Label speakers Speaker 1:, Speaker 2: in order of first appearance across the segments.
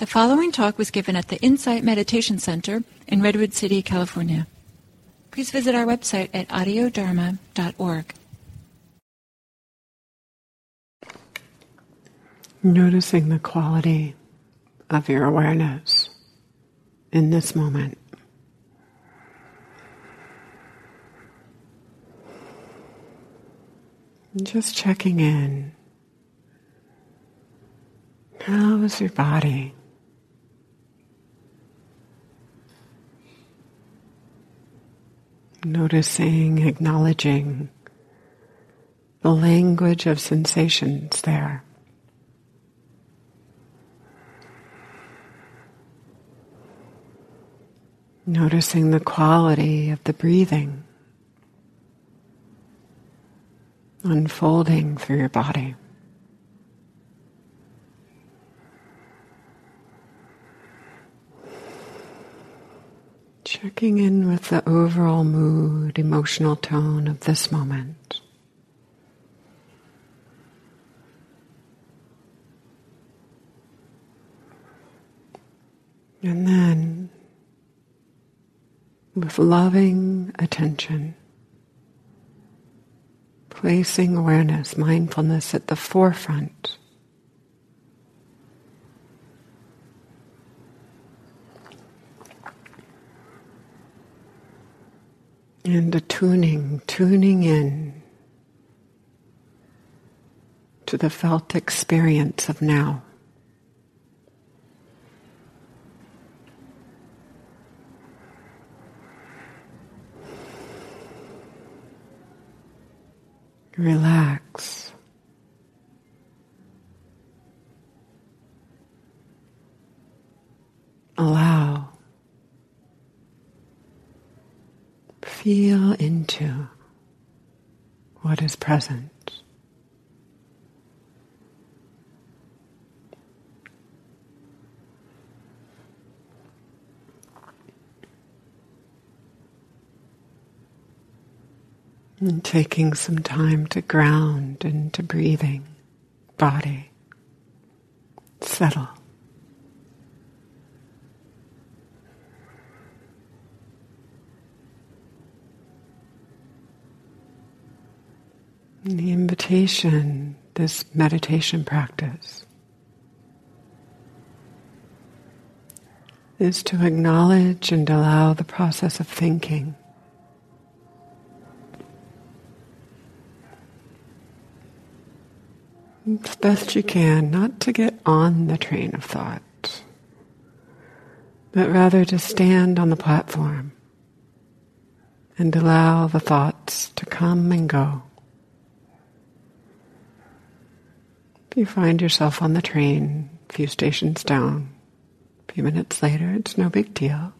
Speaker 1: The following talk was given at the Insight Meditation Center in Redwood City, California. Please visit our website at audiodharma.org.
Speaker 2: Noticing the quality of your awareness in this moment. Just checking in. How is your body? Noticing, acknowledging the language of sensations there. Noticing the quality of the breathing unfolding through your body. Checking in with the overall mood, emotional tone of this moment. And then, with loving attention, placing awareness, mindfulness at the forefront And attuning, tuning in to the felt experience of now. Relax. Allow. Feel into what is present. And taking some time to ground into breathing, body, settle. The invitation, this meditation practice, is to acknowledge and allow the process of thinking. As best you can, not to get on the train of thought, but rather to stand on the platform and allow the thoughts to come and go. If you find yourself on the train, a few stations down, a few minutes later, it's no big deal.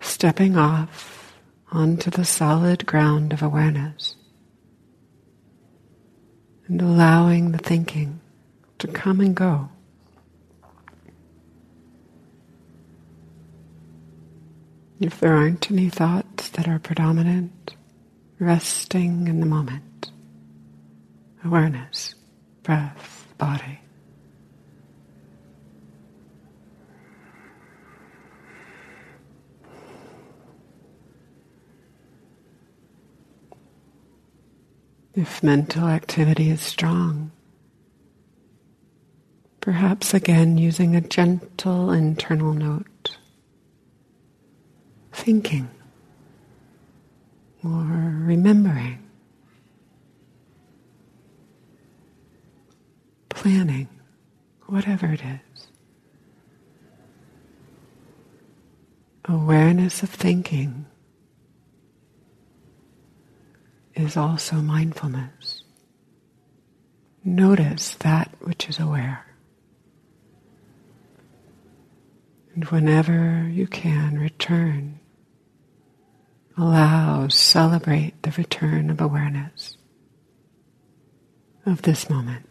Speaker 2: Stepping off onto the solid ground of awareness and allowing the thinking to come and go. If there aren't any thoughts that are predominant, resting in the moment awareness, breath, body. If mental activity is strong, perhaps again using a gentle internal note, thinking or remembering. Planning, whatever it is. Awareness of thinking is also mindfulness. Notice that which is aware. And whenever you can, return. Allow, celebrate the return of awareness of this moment.